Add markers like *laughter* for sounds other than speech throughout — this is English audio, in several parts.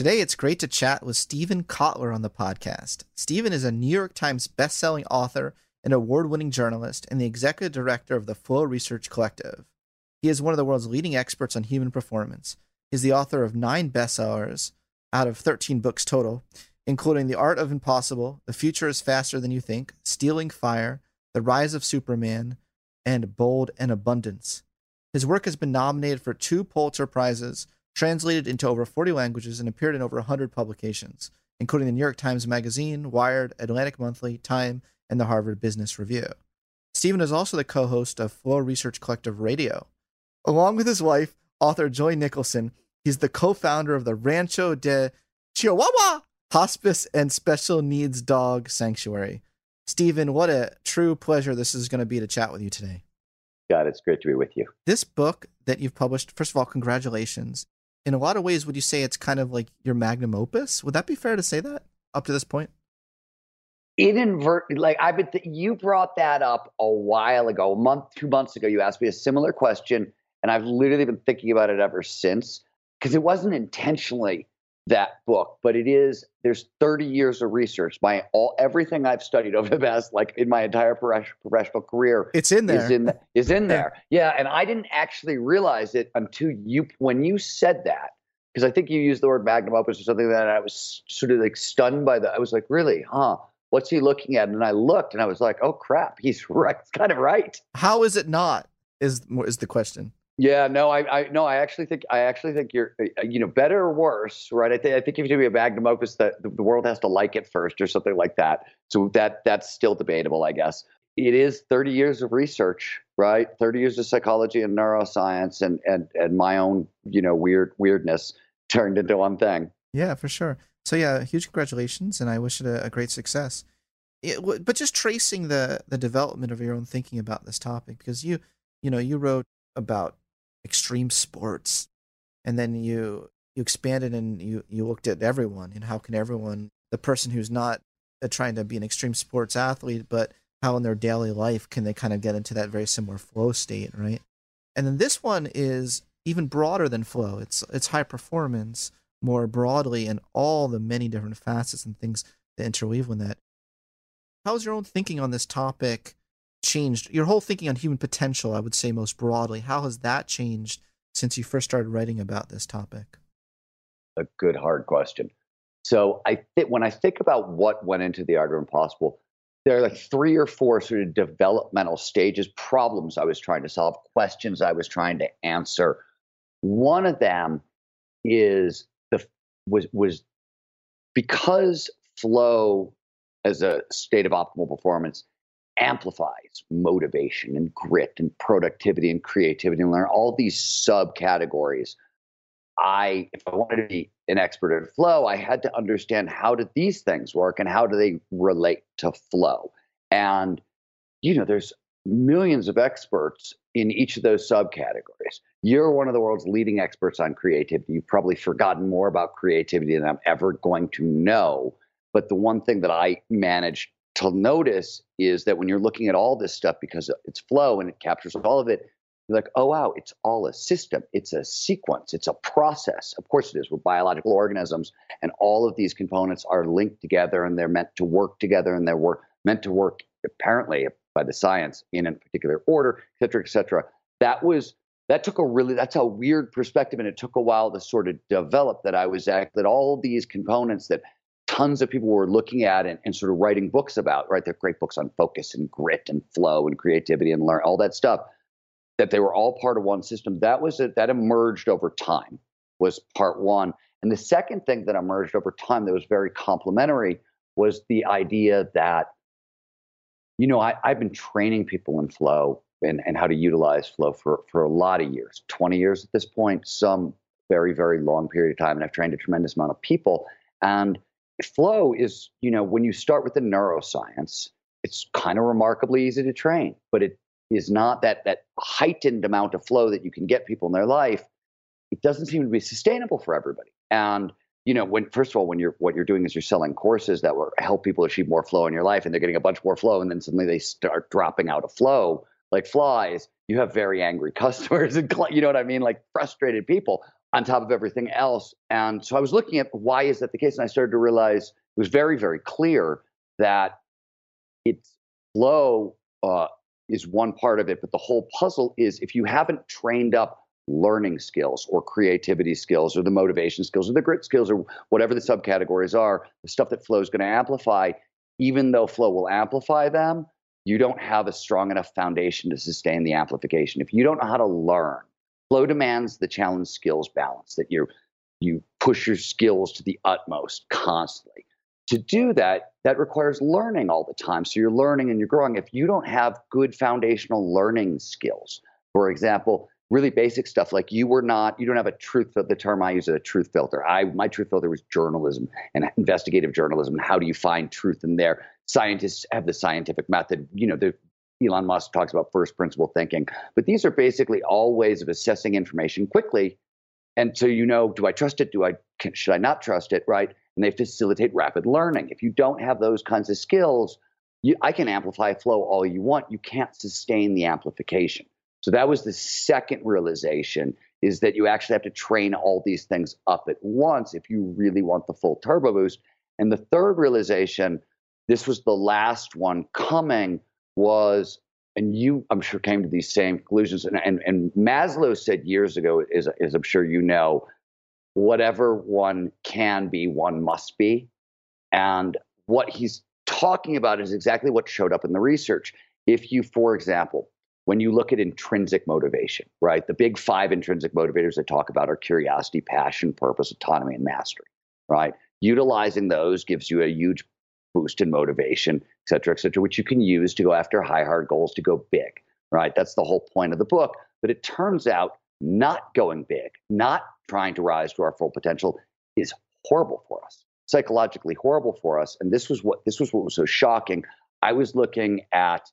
Today, it's great to chat with Steven Kotler on the podcast. Steven is a New York Times bestselling author, an award winning journalist, and the executive director of the Flow Research Collective. He is one of the world's leading experts on human performance. He's the author of nine bestsellers out of 13 books total, including The Art of Impossible, The Future is Faster Than You Think, Stealing Fire, The Rise of Superman, and Bold and Abundance. His work has been nominated for two Pulitzer Prizes translated into over 40 languages and appeared in over 100 publications, including the New York Times Magazine, Wired, Atlantic Monthly, Time, and the Harvard Business Review. Steven is also the co host of Flow Research Collective Radio. Along with his wife, author Joy Nicholson, he's the co founder of the Rancho de Chihuahua Hospice and Special Needs Dog Sanctuary. Steven, what a true pleasure this is going to be to chat with you today. God, it's great to be with you. This book that you've published, first of all, congratulations in a lot of ways, would you say it's kind of like your magnum opus? Would that be fair to say that up to this point? Inadvert, like I've been, th- you brought that up a while ago, a month, two months ago. You asked me a similar question, and I've literally been thinking about it ever since because it wasn't intentionally that book, but it is. There's 30 years of research. My all everything I've studied *laughs* over the past, like in my entire professional career, it's in there. Is in is in there. Yeah, and I didn't actually realize it until you when you said that because I think you used the word magnum opus or something like that. I was sort of like stunned by that. I was like, really, huh? What's he looking at? And I looked, and I was like, oh crap, he's *laughs* right. It's kind of right. How is it not? Is is the question? Yeah, no, I, I, no, I actually think, I actually think you're, uh, you know, better or worse, right? I think, I think if you do be a magnum opus, that the world has to like it first, or something like that. So that that's still debatable, I guess. It is 30 years of research, right? 30 years of psychology and neuroscience, and and and my own, you know, weird weirdness turned into one thing. Yeah, for sure. So yeah, huge congratulations, and I wish it a, a great success. It, but just tracing the the development of your own thinking about this topic, because you, you know, you wrote about extreme sports. And then you you expanded and you you looked at everyone and how can everyone the person who's not uh, trying to be an extreme sports athlete but how in their daily life can they kind of get into that very similar flow state right? And then this one is even broader than flow. It's it's high performance more broadly and all the many different facets and things that interweave with that. How's your own thinking on this topic changed your whole thinking on human potential i would say most broadly how has that changed since you first started writing about this topic a good hard question so i think when i think about what went into the art of impossible there are like three or four sort of developmental stages, problems I was trying to solve, questions I was trying to answer. One of them is the was was because flow as a state of optimal performance amplifies motivation and grit and productivity and creativity and learn all these subcategories. I, if I wanted to be an expert at flow, I had to understand how do these things work and how do they relate to flow. And, you know, there's millions of experts in each of those subcategories. You're one of the world's leading experts on creativity. You've probably forgotten more about creativity than I'm ever going to know. But the one thing that I managed to notice is that when you're looking at all this stuff, because it's flow and it captures all of it, you're like, oh, wow, it's all a system. It's a sequence. It's a process. Of course it is. We're biological organisms, and all of these components are linked together and they're meant to work together and they're work, meant to work, apparently, by the science in a particular order, et cetera, et cetera. That was that took a really that's a weird perspective and it took a while to sort of develop that i was at that all these components that tons of people were looking at and, and sort of writing books about, right? They're great books on focus and grit and flow and creativity and learn all that stuff. That they were all part of one system. That was it. That emerged over time. Was part one. And the second thing that emerged over time that was very complementary was the idea that, you know, I, have been training people in flow and, and how to utilize flow for, for a lot of years, 20 years at this point, some very, very long period of time. And I've trained a tremendous amount of people. And flow is, you know, when you start with the neuroscience, it's kind of remarkably easy to train, but it is not that that heightened amount of flow that you can get people in their life. It doesn't seem to be sustainable for everybody. And you know, when first of all, when you're what you're doing is you're selling courses that will help people achieve more flow in your life, and they're getting a bunch more flow, and then suddenly they start dropping out of flow like flies. You have very angry *laughs* customers, and you know what I mean, like frustrated people on top of everything else. And so I was looking at why is that the case, and I started to realize it was very, very clear that it's flow uh, is one part of it, but the whole puzzle is if you haven't trained up learning skills or creativity skills or the motivation skills or the grit skills or whatever the subcategories are, the stuff that flow is going to amplify, even though flow will amplify them, you don't have a strong enough foundation to sustain the amplification. If you don't know how to learn, Flow demands the challenge skills balance that you you push your skills to the utmost constantly. To do that, that requires learning all the time. So you're learning and you're growing. If you don't have good foundational learning skills, for example, really basic stuff like you were not, you don't have a truth. The term I use is a truth filter. I my truth filter was journalism and investigative journalism. How do you find truth in there? Scientists have the scientific method. You know, the Elon Musk talks about first principle thinking. But these are basically all ways of assessing information quickly. And so you know, do I trust it? Do I should I not trust it? Right? And they facilitate rapid learning. If you don't have those kinds of skills, you, I can amplify flow all you want. You can't sustain the amplification. So that was the second realization is that you actually have to train all these things up at once if you really want the full turbo boost. And the third realization, this was the last one coming, was, and you, I'm sure, came to these same conclusions. And, and, and Maslow said years ago, is I'm sure you know, whatever one can be, one must be. And what he's talking about is exactly what showed up in the research. If you, for example, when you look at intrinsic motivation, right, the big five intrinsic motivators I talk about are curiosity, passion, purpose, autonomy, and mastery, right? Utilizing those gives you a huge boost in motivation, et cetera, et cetera, which you can use to go after high, hard goals to go big, right? That's the whole point of the book. But it turns out not going big, not trying to rise to our full potential is horrible for us, psychologically horrible for us. And this was what this was what was so shocking. I was looking at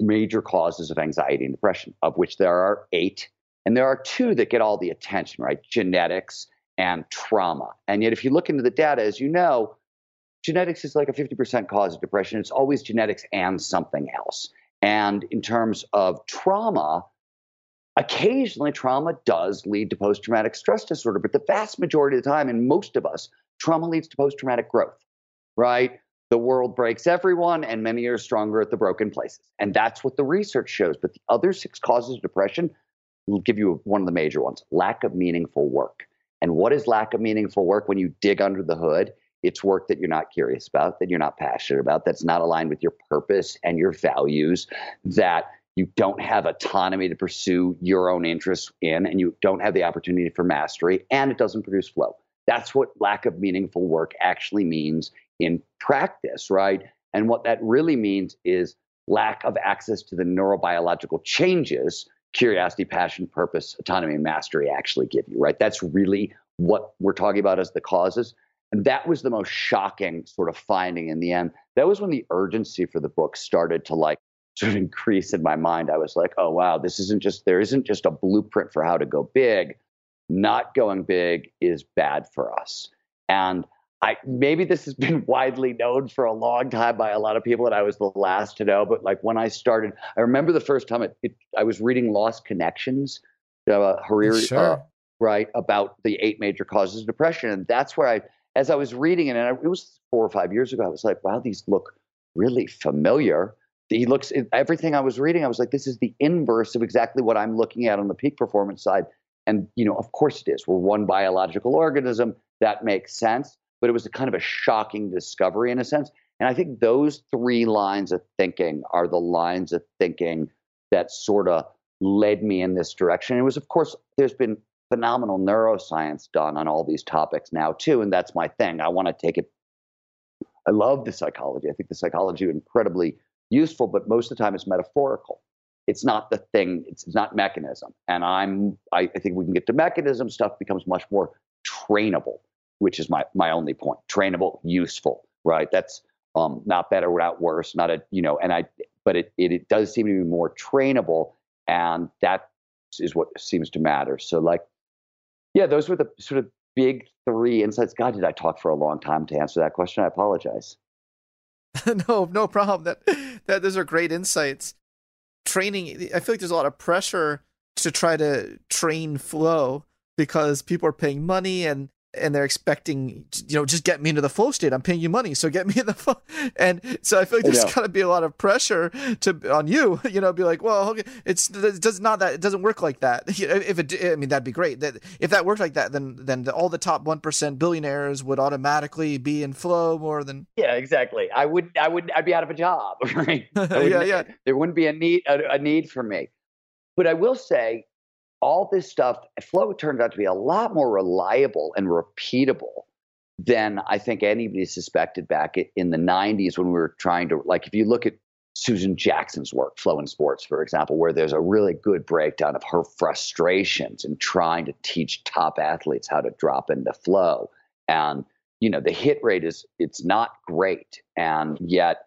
major causes of anxiety and depression, of which there are eight. And there are two that get all the attention, right? Genetics and trauma. And yet, if you look into the data, as you know, genetics is like a 50% cause of depression. It's always genetics and something else. And in terms of trauma, occasionally trauma does lead to post traumatic stress disorder, but the vast majority of the time, in most of us, trauma leads to post traumatic growth, right? The world breaks everyone, and many are stronger at the broken places. And that's what the research shows. But the other six causes of depression will give you one of the major ones lack of meaningful work. And what is lack of meaningful work when you dig under the hood? It's work that you're not curious about, that you're not passionate about, that's not aligned with your purpose and your values, that you don't have autonomy to pursue your own interests in, and you don't have the opportunity for mastery, and it doesn't produce flow. That's what lack of meaningful work actually means in practice, right? And what that really means is lack of access to the neurobiological changes curiosity, passion, purpose, autonomy, and mastery actually give you, right? That's really what we're talking about as the causes. And that was the most shocking sort of finding in the end. That was when the urgency for the book started to like *laughs* sort of increase in my mind. I was like, oh, wow, this isn't just, there isn't just a blueprint for how to go big. Not going big is bad for us. And I maybe this has been *laughs* widely known for a long time by a lot of people, and I was the last to know. But like when I started, I remember the first time it, it I was reading Lost Connections, uh, Harari, Sure. uh, right, about the eight major causes of depression, and that's where I, as I was reading it, and it was four or five years ago, I was like, wow, these look really familiar. He looks everything I was reading. I was like, this is the inverse of exactly what I'm looking at on the peak performance side. And you know, of course it is. We're one biological organism. That makes sense but it was a kind of a shocking discovery in a sense. And I think those three lines of thinking are the lines of thinking that sort of led me in this direction. It was, of course, there's been phenomenal neuroscience done on all these topics now, too. And that's my thing. I want to take it. I love the psychology. I think the psychology is incredibly useful, but most of the time it's metaphorical. It's not the thing, it's not mechanism. And I'm I, I think we can get to mechanism, stuff becomes much more trainable which is my my only point. Trainable, useful, right? That's um, not better, not worse, not a you know. And I, but it, it it does seem to be more trainable, and that is what seems to matter. So like, yeah, those were the sort of big three insights. God, did I talk for a long time to answer that question? I apologize. *laughs* no, no problem. That that those are great insights. Training, eh, I feel like there's a lot of pressure to try to train flow because people are paying money and and they're expecting you know just get me into the flow state i'm paying you money so get me in the flow *laughs* and so i feel like there's got to be a lot of pressure to on you *laughs* you know be like well okay it's it does not that it doesn't work like that *laughs* if it i mean that'd be great that if that worked like that then then the, all the top 1% billionaires would automatically be in flow more than Yeah, exactly. I would, I would, I'd be out of a job, right? Yeah yeah There wouldn't be a need, a, a need for me. But I will say, all this stuff, flow turned out to be a lot more reliable and repeatable than I think anybody suspected back in the 90s when we were trying to, like, if you look at Susan Jackson's work, Flow in Sports, for example, where there's a really good breakdown of her frustrations in trying to teach top athletes how to drop into flow. And, you know, the hit rate is, it's not great. And yet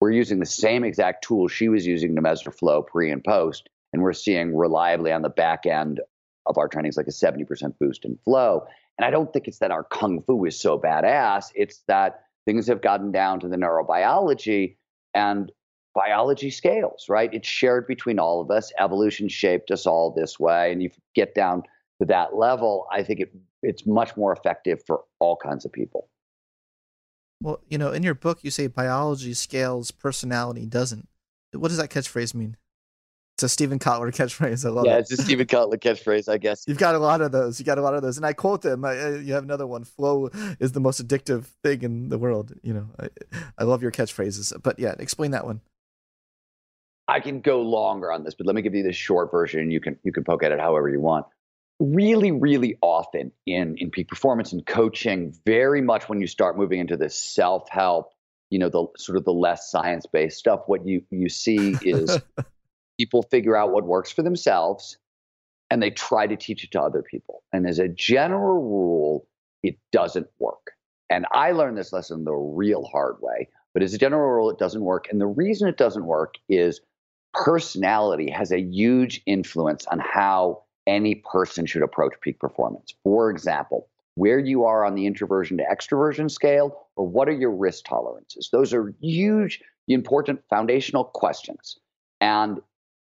we're using the same exact tool she was using to measure flow pre and post. And we're seeing reliably on the back end of our trainings like a 70% boost in flow. And I don't think it's that our kung fu is so badass. It's that things have gotten down to the neurobiology and biology scales, right? It's shared between all of us. Evolution shaped us all this way. And you get down to that level, I think it, it's much more effective for all kinds of people. well you know in your book you say biology scales personality doesn't what does that catchphrase mean it's a Steven Kotler catchphrase. I love yeah, it. it's a Steven Kotler catchphrase, I guess. You've got a lot of those. You got a lot of those, and I quote them. I, I, you have another one. Flow is the most addictive thing in the world. You know, I, I love your catchphrases. But yeah, explain that one. I can go longer on this, but let me give you the short version and you can you can poke at it however you want. Really, really often in in peak performance and coaching, very much when you start moving into this self-help, you know, the sort of the less science-based stuff, what you you see is *laughs* people figure out what works for themselves and they try to teach it to other people. And as a general rule, it doesn't work. And I learned this lesson the real hard way. But as a general rule, it doesn't work. And the reason it doesn't work is personality has a huge influence on how any person should approach peak performance. For example, where you are on the introversion to extroversion scale, or what are your risk tolerances? Those are huge, important foundational questions. And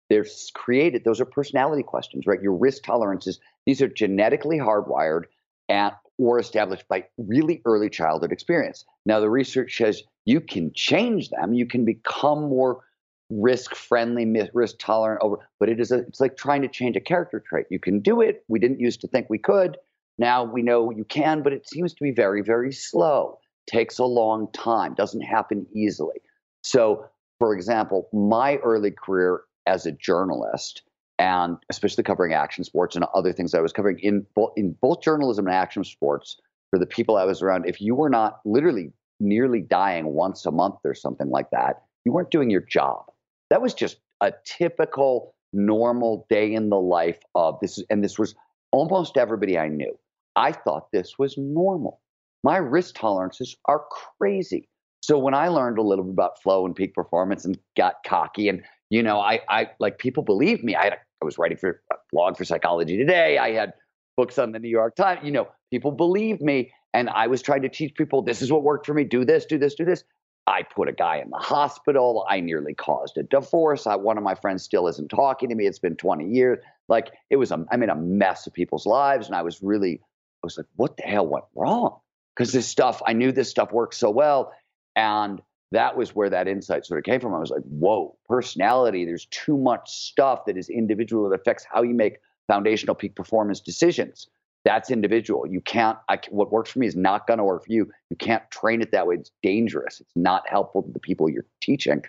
they're created, those are personality questions, right? Your risk tolerances, these are genetically hardwired and or established by really early childhood experience. Now, the research says you can change them, you can become more risk friendly, risk tolerant over, but it is a, it's like trying to change a character trait. You can do it. We didn't used to think we could. Now we know you can, but it seems to be very, very slow. takes a long time, doesn't happen easily. So, for example, my early career as a journalist, and especially covering action sports and other things I was covering in both, in both journalism and action sports, for the people I was around, if you were not literally nearly dying once a month or something like that, you weren't doing your job. That was just a typical, normal day in the life of this. And this was almost everybody I knew. I thought this was normal. My risk tolerances are crazy. So when I learned a little bit about flow and peak performance and got cocky and you know, I, I like people believe me. I had a, I was writing for a blog for Psychology Today. I had books on the New York Times. You know, people believed me, and I was trying to teach people this is what worked for me. Do this, do this, do this. I put a guy in the hospital. I nearly caused a divorce. I, one of my friends still isn't talking to me. It's been 20 years. Like it was, a, I made a mess of people's lives, and I was really, I was like, what the hell went wrong? Because this stuff, I knew this stuff worked so well, and that was where that insight sort of came from. I was like, whoa, personality, there's too much stuff that is individual that affects how you make foundational peak performance decisions. That's individual. You can't, I, what works for me is not going to work for you. You can't train it that way. It's dangerous. It's not helpful to the people you're teaching.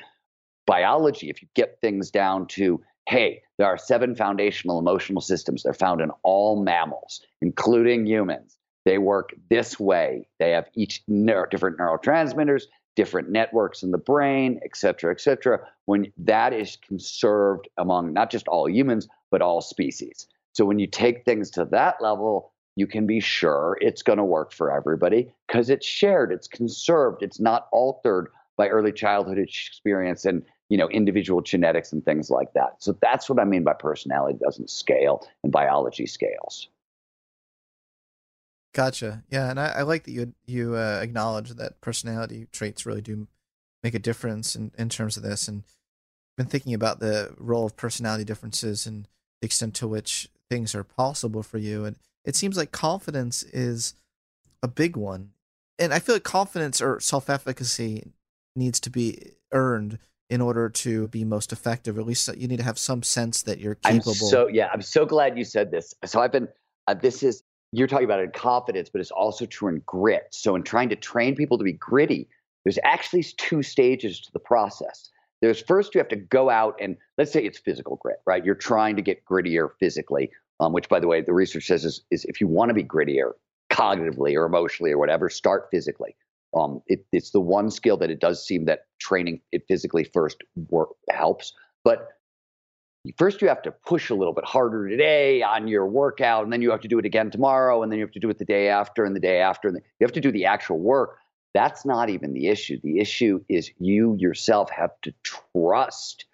Biology, if you get things down to, hey, there are seven foundational emotional systems. They're found in all mammals, including humans. They work this way. They have each neuro, different neurotransmitters different networks in the brain, et cetera, et cetera, when that is conserved among not just all humans, but all species. So when you take things to that level, you can be sure it's going to work for everybody because it's shared, it's conserved, it's not altered by early childhood experience and you know individual genetics and things like that. So that's what I mean by personality doesn't scale and biology scales. Gotcha. Yeah, and I, I like that you you uh, acknowledge that personality traits really do make a difference in, in terms of this. And I've been thinking about the role of personality differences and the extent to which things are possible for you. And it seems like confidence is a big one. And I feel like confidence or self efficacy needs to be earned in order to be most effective. At least you need to have some sense that you're capable. I'm so yeah, I'm so glad you said this. So I've been uh, this is you're talking about in confidence, but it's also true in grit. So, in trying to train people to be gritty, there's actually two stages to the process. There's first you have to go out and let's say it's physical grit, right? You're trying to get grittier physically, um, which, by the way, the research says is, is if you want to be grittier cognitively or emotionally or whatever, start physically. Um, it, it's the one skill that it does seem that training it physically first work, helps. But first you have to push a little bit harder today on your workout and then you have to do it again tomorrow and then you have to do it the day after and the day after and you have to do the actual work. That's not even the issue. The issue is you yourself have to trust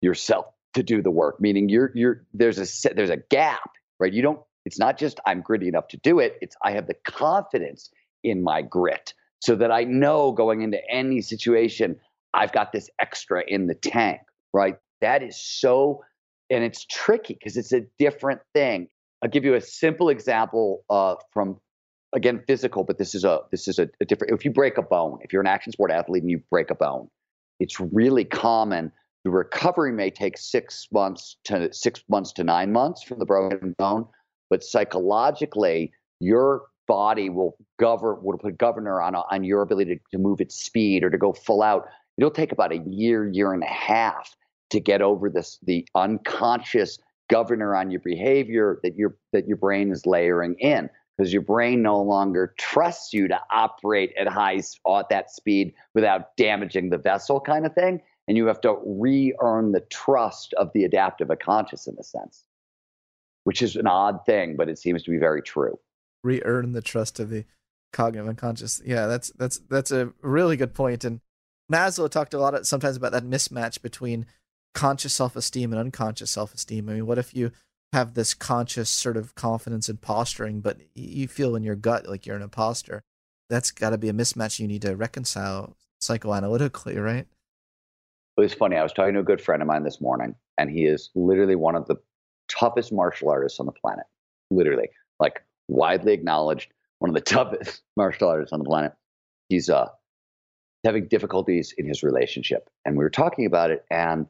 yourself to do the work meaning you're you're there's a there's a gap right? You don't it's not just i'm gritty enough to do it it's i have the confidence in my grit so that i know going into any situation i've got this extra in the tank right that is so, and it's tricky because it's a different thing. I'll give you a simple example uh, from again physical, but this is a this is a, a different. If you break a bone, if you're an action sport athlete and you break a bone, it's really common. The recovery may take six months to six months to nine months from the broken bone, but psychologically, your body will govern will put a governor on on your ability to, to move its speed or to go full out. It'll take about a year, year and a half to get over this the unconscious governor on your behavior that your that your brain is layering in because your brain no longer trusts you to operate at high at that speed without damaging the vessel kind of thing and you have to re-earn the trust of the adaptive unconscious in a sense which is an odd thing but it seems to be very true re-earn the trust of the cognitive unconscious yeah that's that's that's a really good point. and maslow talked a lot of, sometimes about that mismatch between conscious self-esteem and unconscious self-esteem. I mean what if you have this conscious sort of confidence and posturing but you feel in your gut like you're an imposter? That's got to be a mismatch you need to reconcile psychoanalytically right? It was funny i was talking to a good friend of mine this morning and he is literally one of the toughest martial artists on the planet. Literally like widely acknowledged one of the *laughs* toughest martial artists on the planet. He's uh having difficulties in his relationship and we were talking about it and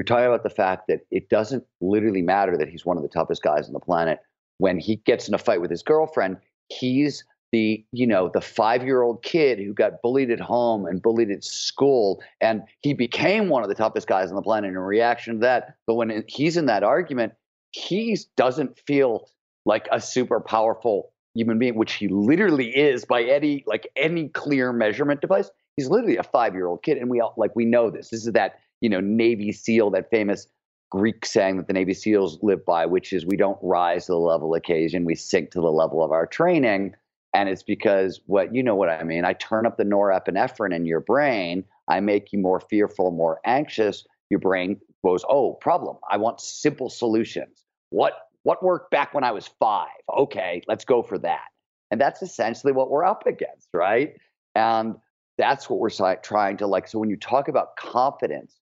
we're talking about the fact that it doesn't literally matter that he's one of the toughest guys on the planet. When he gets in a fight with his girlfriend, he's the you know the five year old kid who got bullied at home and bullied at school and he became one of the toughest guys on the planet in reaction to that. But when he's in that argument he doesn't feel like a super powerful human being which he literally is by any like any clear measurement device. He's literally a five year old kid and we all like we know this. This is that you know navy seal that famous greek saying that the navy seals live by which is we don't rise to the level of occasion we sink to the level of our training and it's because what you know what I mean. I turn up the norepinephrine in your brain. I make you more fearful, more anxious. Your brain goes, "Oh, problem. I want simple solutions. What what worked back when I was five? Okay, let's go for that." And that's essentially what we're up against, right? And that's what we're trying to like. So when you talk about confidence,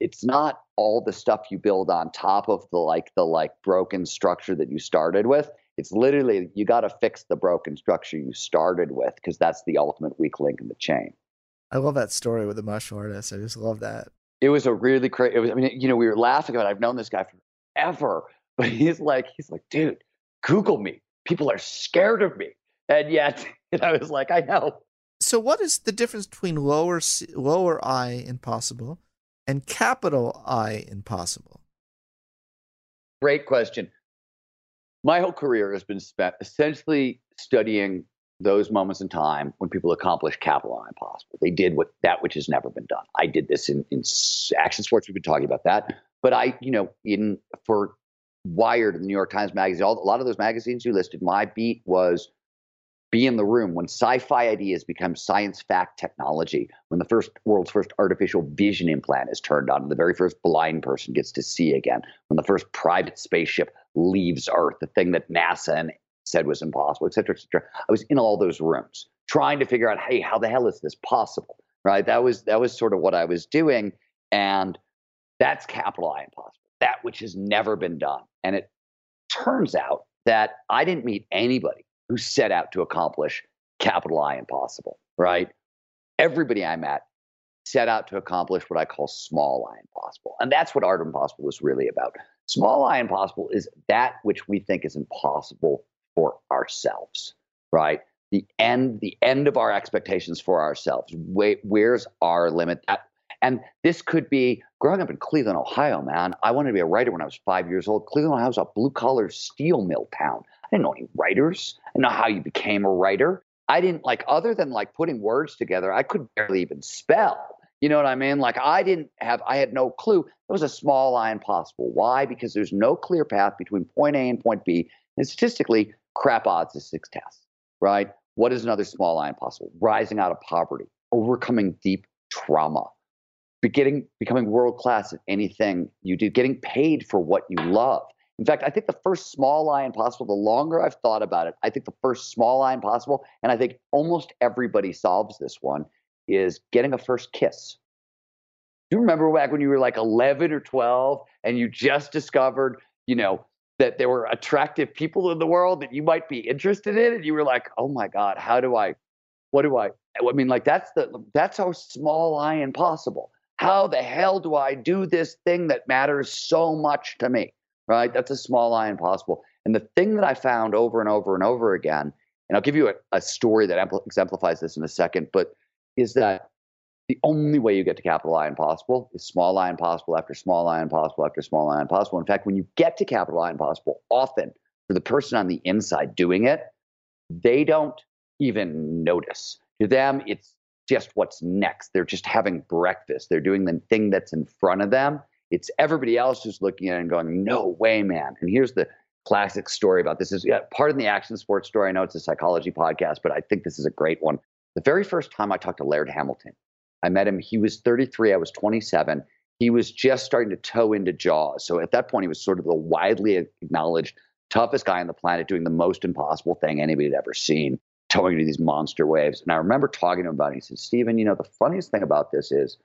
it's not all the stuff you build on top of the like the like broken structure that you started with it's literally you got to fix the broken structure you started with because that's the ultimate weak link in the chain. I love that story with the martial artist. I just love that. It was a really crazy. It was. I mean, you know, we were laughing about. It. I've known this guy forever, *laughs* but he's like, he's like, dude, Google me. People are scared of me, and yet, *laughs* and I was like, I know. So, what is the difference between lower lower I impossible and capital I impossible? Great question my whole career has been spent essentially studying those moments in time when people accomplish capital I impossible. They did what that which has never been done. I did this in, in action sports. We've been talking about that, but I, you know, in for Wired, the New York Times Magazine, all, a lot of those magazines you listed, my beat was be in the room when sci-fi ideas become science fact technology when the first world's first artificial vision implant is turned on and the very first blind person gets to see again when the first private spaceship leaves earth the thing that nasa said was impossible et cetera et cetera. I was in all those rooms trying to figure out hey how the hell is this possible right? That was that was sort of what i was doing and that's capital i impossible that which has never been done. And it turns out that i didn't meet anybody who set out to accomplish capital I impossible, right? Everybody I met set out to accomplish what I call small I impossible. And that's what Art Impossible is really about. Small I impossible is that which we think is impossible for ourselves, right? The end, the end of our expectations for ourselves. Where's our limit? That, and this could be growing up in Cleveland, Ohio, man. I wanted to be a writer when I was five years old. Cleveland, Ohio was a blue collar steel mill town. I didn't know any writers. I know how you became a writer. I didn't like, other than like putting words together, I could barely even spell. You know what I mean? Like, I didn't have, I had no clue. It was a small I impossible. Why? Because there's no clear path between point A and point B. And statistically, crap odds is six tests, right? What is another small I impossible? Rising out of poverty, overcoming deep trauma, getting, becoming world class at anything you do, getting paid for what you love. In fact, I think the first small I impossible, the longer I've thought about it, I think the first small I impossible, and I think almost everybody solves this one, is getting a first kiss. Do you remember back when you were like 11 or 12 and you just discovered, you know, that there were attractive people in the world that you might be interested in? And you were like, oh my God, how do I, what do I, I mean, like that's the, that's how small I impossible. How the hell do I do this thing that matters so much to me? right? That's a small I impossible. And the thing that I found over and over and over again, and I'll give you a, a story that exemplifies this in a second, but is that the only way you get to capital I impossible is small I impossible after small I impossible after small I impossible. In fact, when you get to capital I impossible, often for the person on the inside doing it, they don't even notice. To them, it's just what's next. They're just having breakfast. They're doing the thing that's in front of them. It's everybody else who's looking at it and going, no way, man. And here's the classic story about this is yeah, part of the action sports story. I know it's a psychology podcast, but I think this is a great one. The very first time I talked to Laird Hamilton, I met him. He was 33. I was 27. He was just starting to tow into Jaws. So at that point, he was sort of the widely acknowledged toughest guy on the planet, doing the most impossible thing anybody had ever seen, towing into these monster waves. And I remember talking to him about it. He said, Steven, you know, the funniest thing about this is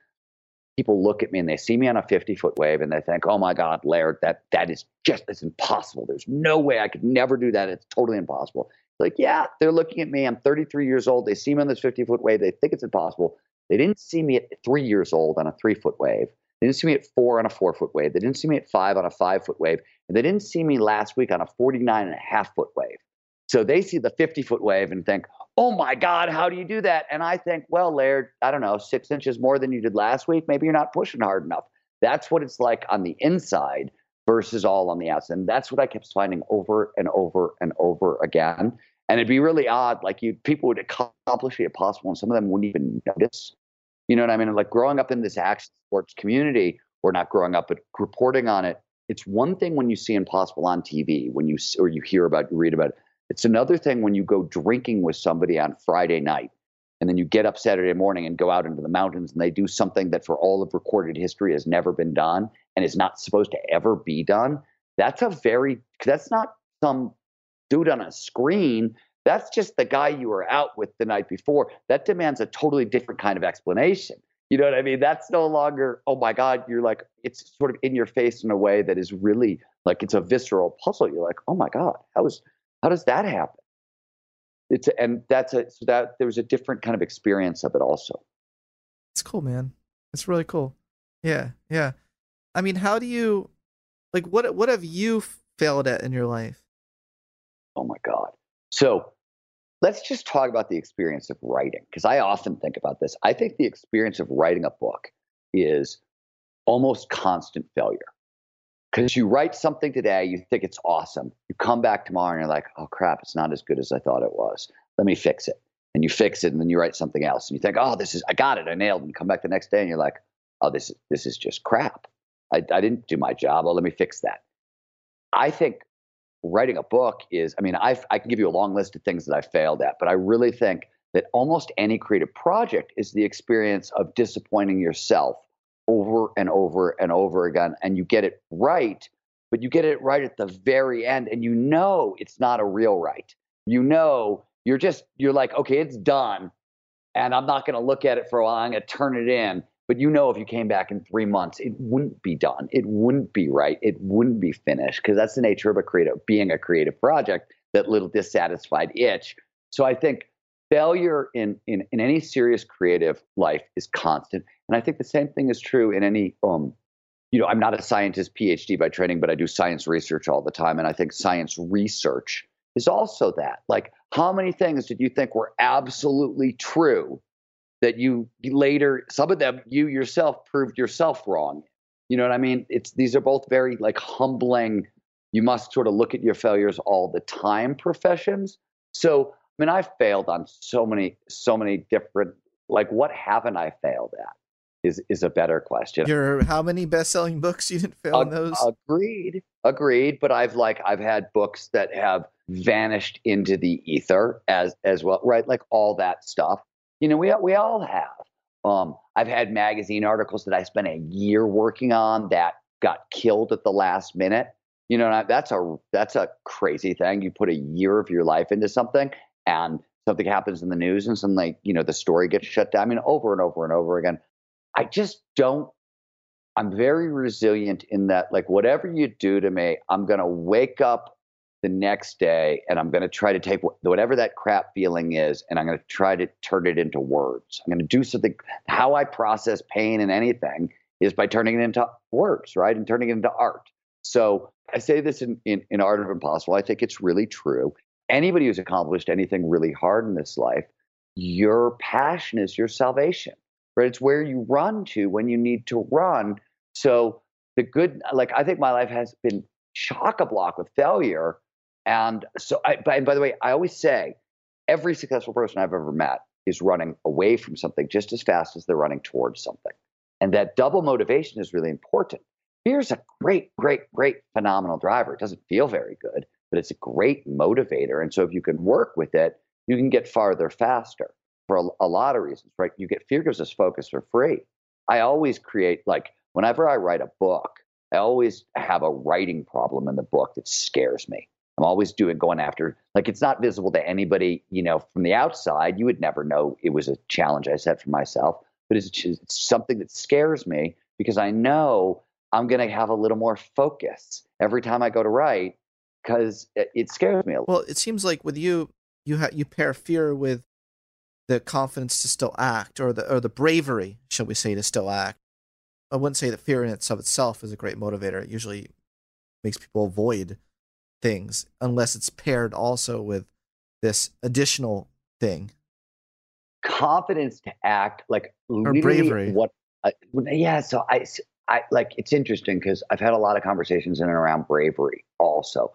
people look at me and they see me on a 50 foot wave and they think, oh my God, Laird, that that is just it's impossible. There's no way I could never do that. It's totally impossible. Like, yeah, they're looking at me. I'm 33 years old. They see me on this 50 foot wave. They think it's impossible. They didn't see me at three years old on a three foot wave. They didn't see me at four on a four foot wave. They didn't see me at five on a five foot wave. And they didn't see me last week on a 49 and a half foot wave. So they see the 50 foot wave and think, oh my God, how do you do that? And I think, well, Laird, I don't know, six inches more than you did last week. Maybe you're not pushing hard enough. That's what it's like on the inside versus all on the outside. And that's what I kept finding over and over and over again. And it'd be really odd. Like you, people would accomplish the impossible, and some of them wouldn't even notice. You know what I mean? Like growing up in this action sports community, or not growing up, but reporting on it. It's one thing when you see impossible on TV, when you or you hear about, you read about it. It's another thing when you go drinking with somebody on Friday night, and then you get up Saturday morning and go out into the mountains, and they do something that for all of recorded history has never been done and is not supposed to ever be done. That's a very. That's not some dude on a screen. That's just the guy you were out with the night before. That demands a totally different kind of explanation. You know what I mean? That's no longer, oh my God, you're like, it's sort of in your face in a way that is really like it's a visceral puzzle. You're like, oh my God, how is how does that happen? It's a, and that's a so that there was a different kind of experience of it also. It's cool, man. It's really cool. Yeah, yeah. I mean, how do you like what what have you failed at in your life? Oh my God. So let's just talk about the experience of writing, because I often think about this. I think the experience of writing a book is almost constant failure. Because you write something today, you think it's awesome. You come back tomorrow and you're like, oh crap, it's not as good as I thought it was. Let me fix it. And you fix it, and then you write something else. And you think, oh, this is, I got it, I nailed it. And come back the next day and you're like, oh, this is, this is just crap. I, I didn't do my job. Well, let me fix that. I think writing a book is, I mean, i I can give you a long list of things that I failed at, but I really think that almost any creative project is the experience of disappointing yourself over and over and over again. And you get it right, but you get it right at the very end. And you know it's not a real right. You know, you're just, you're like, okay, it's done. And I'm not going to look at it for a while. I'm going to turn it in. But you know, if you came back in three months, it wouldn't be done. It wouldn't be right. It wouldn't be finished because that's the nature of a creative, being a creative project, that little dissatisfied itch. So I think failure in, in, in any serious creative life is constant. And I think the same thing is true in any, um, you know, I'm not a scientist PhD by training, but I do science research all the time. And I think science research is also that. Like, how many things did you think were absolutely true that you later some of them you yourself proved yourself wrong? You know what i mean? It's these are both very like humbling. You must sort of look at your failures all the time professions. So i mean i've failed on so many so many different like what haven't i failed at is is a better question your how many best-selling books you didn't fail on those agreed agreed but i've like i've had books that have vanished into the ether as as well right like all that stuff you know, we we all have. Um, I've had magazine articles that I spent a year working on that got killed at the last minute. You know, that's a that's a crazy thing. You put a year of your life into something, and something happens in the news, and suddenly, you know, the story gets shut down. I mean, over and over and over again. I just don't. I'm very resilient in that, like, whatever you do to me, I'm going to wake up the next day and I'm going to try to take whatever that crap feeling is and I'm going to try to turn it into words. I'm going to do something. How I process pain and anything is by turning it into words, right? And turning it into art. So I say this in, in, in Art of Impossible. I think it's really true. Anybody who's accomplished anything really hard in this life, your passion is your salvation, right? It's where you run to when you need to run. So the good, like, I think my life has been chock a block with failure and so, I, by, by the way, I always say every successful person I've ever met is running away from something just as fast as they're running towards something. And that double motivation is really important. Fear's a great, great, great phenomenal driver. It doesn't feel very good, but it's a great motivator. And so if you can work with it, you can get farther faster for a, a lot of reasons, right? You get fear gives us focus for free. I always create like whenever I write a book, I always have a writing problem in the book that scares me. I'm always doing going after like it's not visible to anybody, you know, from the outside. You would never know it was a challenge I set for myself, but it's, it's something that scares me because I know I'm going to have a little more focus every time I go to write because it, it scares me. a little. Well, it seems like with you, you ha- you pair fear with the confidence to still act, or the or the bravery, shall we say, to still act. I wouldn't say that fear in itself itself is a great motivator. It usually makes people avoid things unless it's paired also with this additional thing? Confidence to act like Or bravery. What? Uh, yeah. So I, I like it's interesting because I've had a lot of conversations in and around bravery. Also,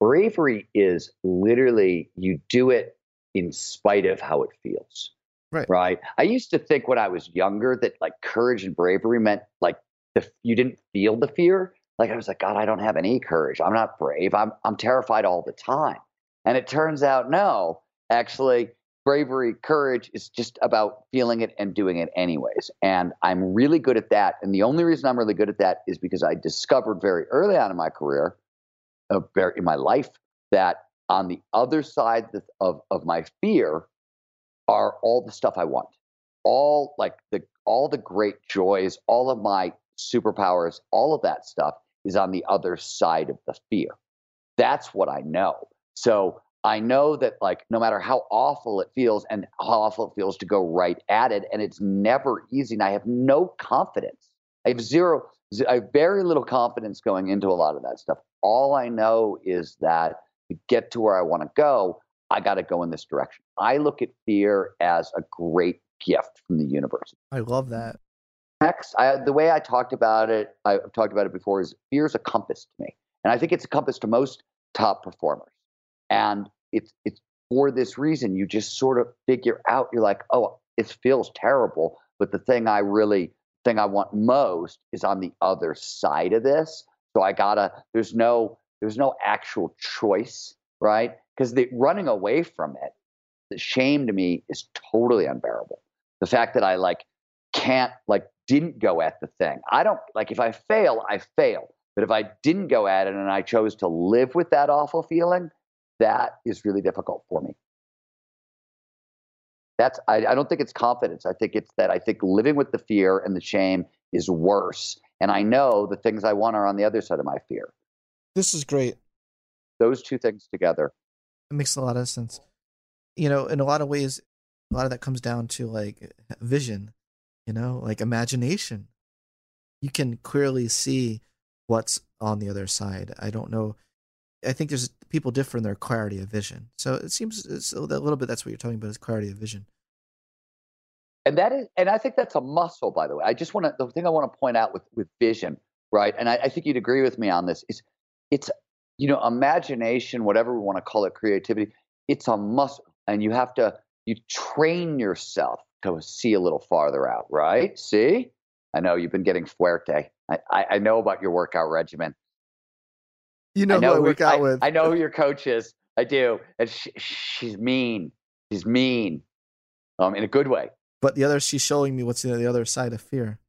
bravery is literally you do it in spite of how it feels. Right. Right. I used to think when I was younger that like courage and bravery meant like the you didn't feel the fear. Like I was like, God, I don't have any courage. I'm not brave. I'm I'm terrified all the time. And it turns out, no, actually, bravery, courage is just about feeling it and doing it anyways. And I'm really good at that. And the only reason I'm really good at that is because I discovered very early on in my career, uh, very, in my life, that on the other side of, of, my fear are all the stuff I want, all like the all the great joys, all of my superpowers, all of that stuff is on the other side of the fear. That's what I know. So I know that like no matter how awful it feels and how awful it feels to go right at it, and it's never easy. And I have no confidence. I have zero, I have very little confidence going into a lot of that stuff. All I know is that to get to where I want to go, I got to go in this direction. I look at fear as a great gift from the universe. I love that. Next, I, the way I talked about it, I've talked about it before, is fear is a compass to me, and I think it's a compass to most top performers. And it's it's for this reason. You just sort of figure out. You're like, oh, it feels terrible, but the thing I really thing I want most is on the other side of this. So I gotta. There's no there's no actual choice, right? Because the running away from it, the shame to me is totally unbearable. The fact that I like can't like didn't go at the thing. I don't like if I fail, I fail. But if I didn't go at it and I chose to live with that awful feeling, that is really difficult for me. That's I, I don't think it's confidence. I think it's that I think living with the fear and the shame is worse. And I know the things I want are on the other side of my fear. This is great. Those two things together. It makes a lot of sense. You know, in a lot of ways, a lot of that comes down to like vision, you know, like imagination. You can clearly see what's on the other side. I don't know. I think there's people differ in their clarity of vision. So it seems it's a little bit that's what you're talking about is clarity of vision. and that is and i think that's a muscle by the way i just want to the thing i want to point out with with vision right and I, I think you'd agree with me on this is it's you know imagination whatever we want to call it creativity it's a muscle and you have to you train yourself to see a little farther out right? See? I know you've been getting fuerte i i, I know about your workout regimen. You know, who I work out I, with. I know who your coach is. I do. And she, she's mean. She's mean. Um in a good way. But the other, she's showing me what's the other side of fear.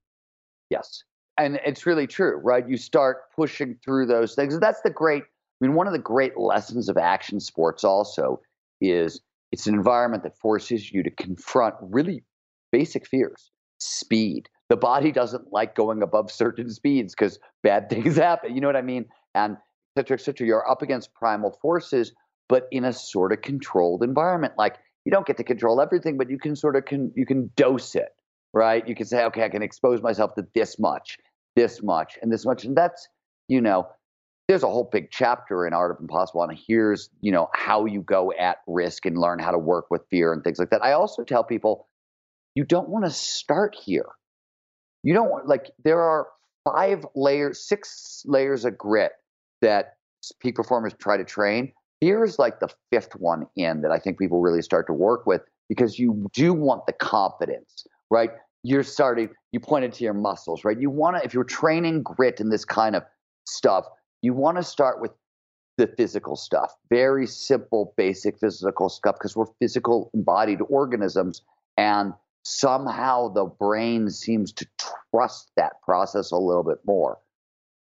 Yes. And it's really true, right? You start pushing through those things. That's the great, I mean, one of the great lessons of action sports also is it's an environment that forces you to confront really basic fears. Speed. The body doesn't like going above certain speeds because bad *laughs* things happen. You know what I mean? And et cetera, et cetera. You're up against primal forces, but in a sort of controlled environment. Like you don't get to control everything, but you can sort of can you can dose it right? You can say, okay, I can expose myself to this much, this much, and this much. And that's, you know, there's a whole big chapter in Art of Impossible. And here's, you know, how you go at risk and learn how to work with fear and things like that. I also tell people, you don't want to start here. You don't want, like, there are five layers, six layers of grit that peak performers try to train. Fear is like the fifth one in that I think people really start to work with because you do want the confidence right? You're starting, you pointed to your muscles, right? You want to, if you're training grit and this kind of stuff, you want to start with the physical stuff, very simple, basic physical stuff, because we're physical embodied organisms. And somehow the brain seems to trust that process a little bit more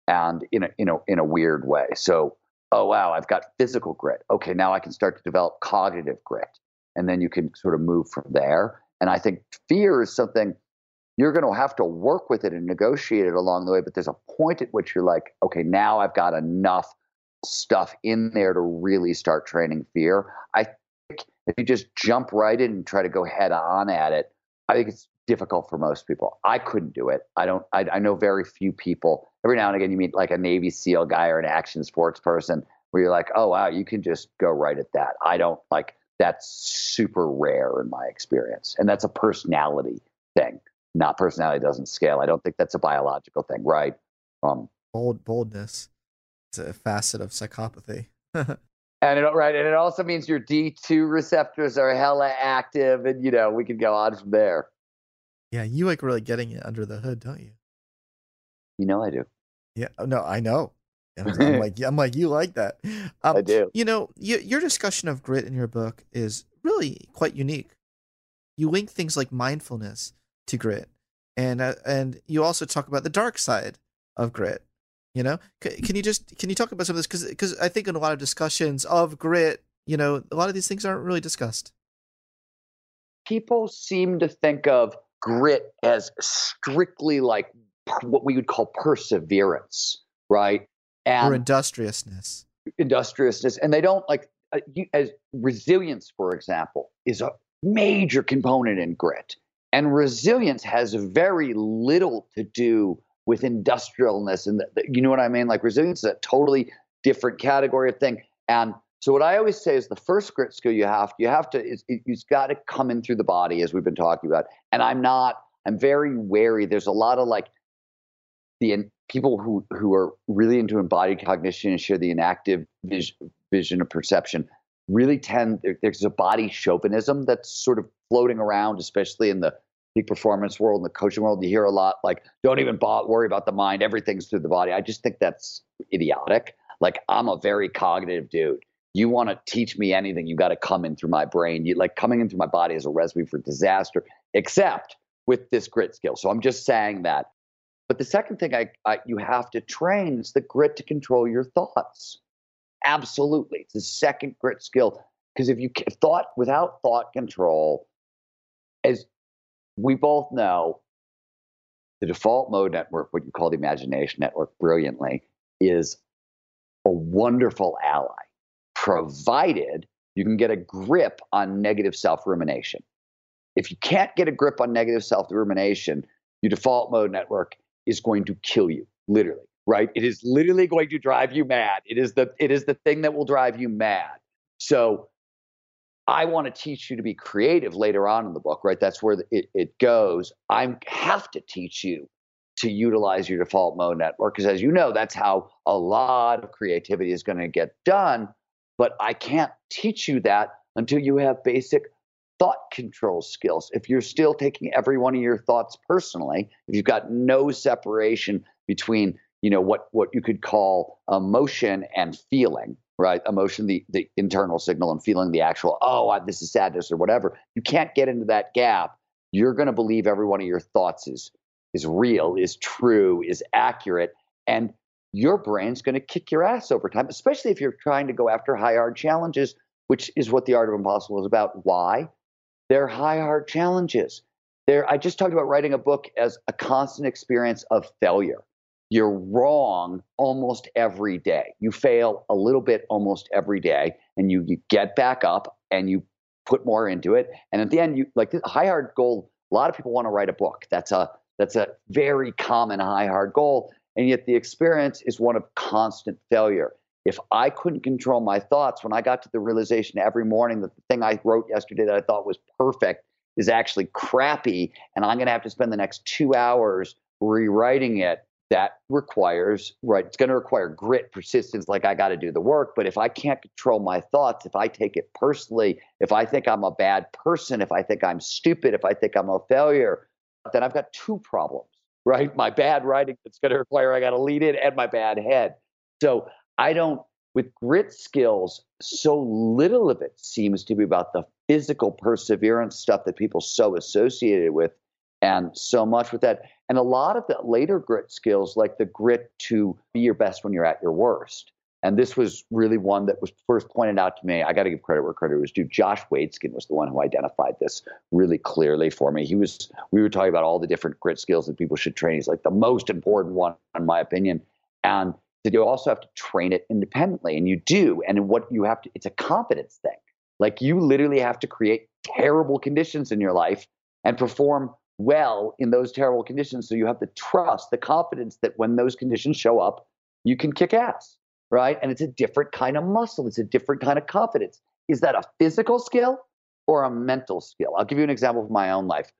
and in a, in a, in a weird way. So, oh, wow, I've got physical grit. Okay, now I can start to develop cognitive grit. And then you can sort of move from there. And I think fear is something you're going to have to work with it and negotiate it along the way. But there's a point at which you're like, okay, now I've got enough stuff in there to really start training fear. I think if you just jump right in and try to go head on at it, I think it's difficult for most people. I couldn't do it. I don't, I, I know very few people. Every now and again, you meet like a Navy SEAL guy or an action sports person where you're like, oh, wow, you can just go right at that. I don't like, that's super rare in my experience. And that's a personality thing. Not personality doesn't scale. I don't think that's a biological thing, right? Um, Bold boldness. It's a facet of psychopathy. *laughs* and it right, and it also means your D two receptors are hella active, and you know we can go on from there. yeah, you like really getting it under the hood, don't you? You know I do. Yeah, oh, no, I know. And I'm *laughs* like, I'm like, you like that. Um, I do. You know, y- your discussion of grit in your book is really quite unique. You link things like mindfulness to grit, and uh, and you also talk about the dark side of grit. You know, C- can you just can you talk about some of this? Because because I think in a lot of discussions of grit, you know, a lot of these things aren't really discussed. people seem to think of grit as strictly like what we would call perseverance, right? And or industriousness. industriousness, and they don't like uh, you, as resilience, for example, is a major component in grit, and resilience has very little to do with industrialness, and the, the- you know what I mean. Like resilience is a totally different category of thing, and so what I always say is the first grit skill you have you have to is it, it's got to come in through the body as we've been talking about. And I'm not I'm very wary. There's a lot of like the people who who are really into embodied cognition and share the enactive vision, vision of perception really tend there, there's a body chauvinism that's sort of floating around, especially in the peak performance world and the coaching world. You hear a lot like, "Don't even bo- worry about the mind; everything's through the body." I just think that's idiotic. Like I'm a very cognitive dude. You want to teach me anything, you got to come in through my brain. You like coming in through my body is a recipe for disaster, except with this grit skill. So I'm just saying that. But the second thing I, I you have to train is the grit to control your thoughts. Absolutely, it's the second grit skill because if you thought without thought control, as we both know, the default mode network, what you call the imagination network, brilliantly, is a wonderful ally, provided you can get a grip on negative self rumination. If you can't get a grip on negative self rumination, your default mode network is going to kill you, literally, right? It is literally going to drive you mad. It is the it is the thing that will drive you mad. So I want to teach you to be creative later on in the book, right? That's where it, it goes. I have to teach you to utilize your default mode network because, as you know, that's how a lot of creativity is going to get done. But I can't teach you that until you have basic thought control skills. If you're still taking every one of your thoughts personally, if you've got no separation between, you know, what what you could call emotion and feeling, right? Emotion, the the internal signal, and feeling the actual, oh, I, this is sadness or whatever. You can't get into that gap. You're going to believe every one of your thoughts is is real, is true, is accurate, and your brain's going to kick your ass over time, especially if you're trying to go after high hard challenges, which is what the art of impossible is about. Why? They're high hard challenges. They're, I just talked about writing a book as a constant experience of failure. You're wrong almost every day. You fail a little bit almost every day, and you, you get back up and you put more into it. And at the end, you like high hard goal. A lot of people want to write a book. That's a that's a very common high hard goal, and yet the experience is one of constant failure. If I couldn't control my thoughts, when I got to the realization every morning that the thing I wrote yesterday that I thought was perfect is actually crappy, and I'm going to have to spend the next two hours rewriting it, that requires, right, it's going to require grit, persistence, like I got to do the work. But if I can't control my thoughts, if I take it personally, if I think I'm a bad person, if I think I'm stupid, if I think I'm a failure, then I've got two problems, right? My bad writing that's going to require I got to lead it and my bad head. So I don't, with grit skills, so little of it seems to be about the physical perseverance stuff that people so associated with, and so much with that. And a lot of the later grit skills, like the grit to be your best when you're at your worst. And this was really one that was first pointed out to me. I got to give credit where credit was due. Josh Waitzkin was the one who identified this really clearly for me. He was, we were talking about all the different grit skills that people should train. He's like the most important one, in my opinion. And that you also have to train it independently. And you do. And what you have to, it's a confidence thing. Like you literally have to create terrible conditions in your life and perform well in those terrible conditions. So you have the trust, the confidence that when those conditions show up, you can kick ass, right? And it's a different kind of muscle. It's a different kind of confidence. is that a physical skill or a mental skill? I'll give you an example of my own life.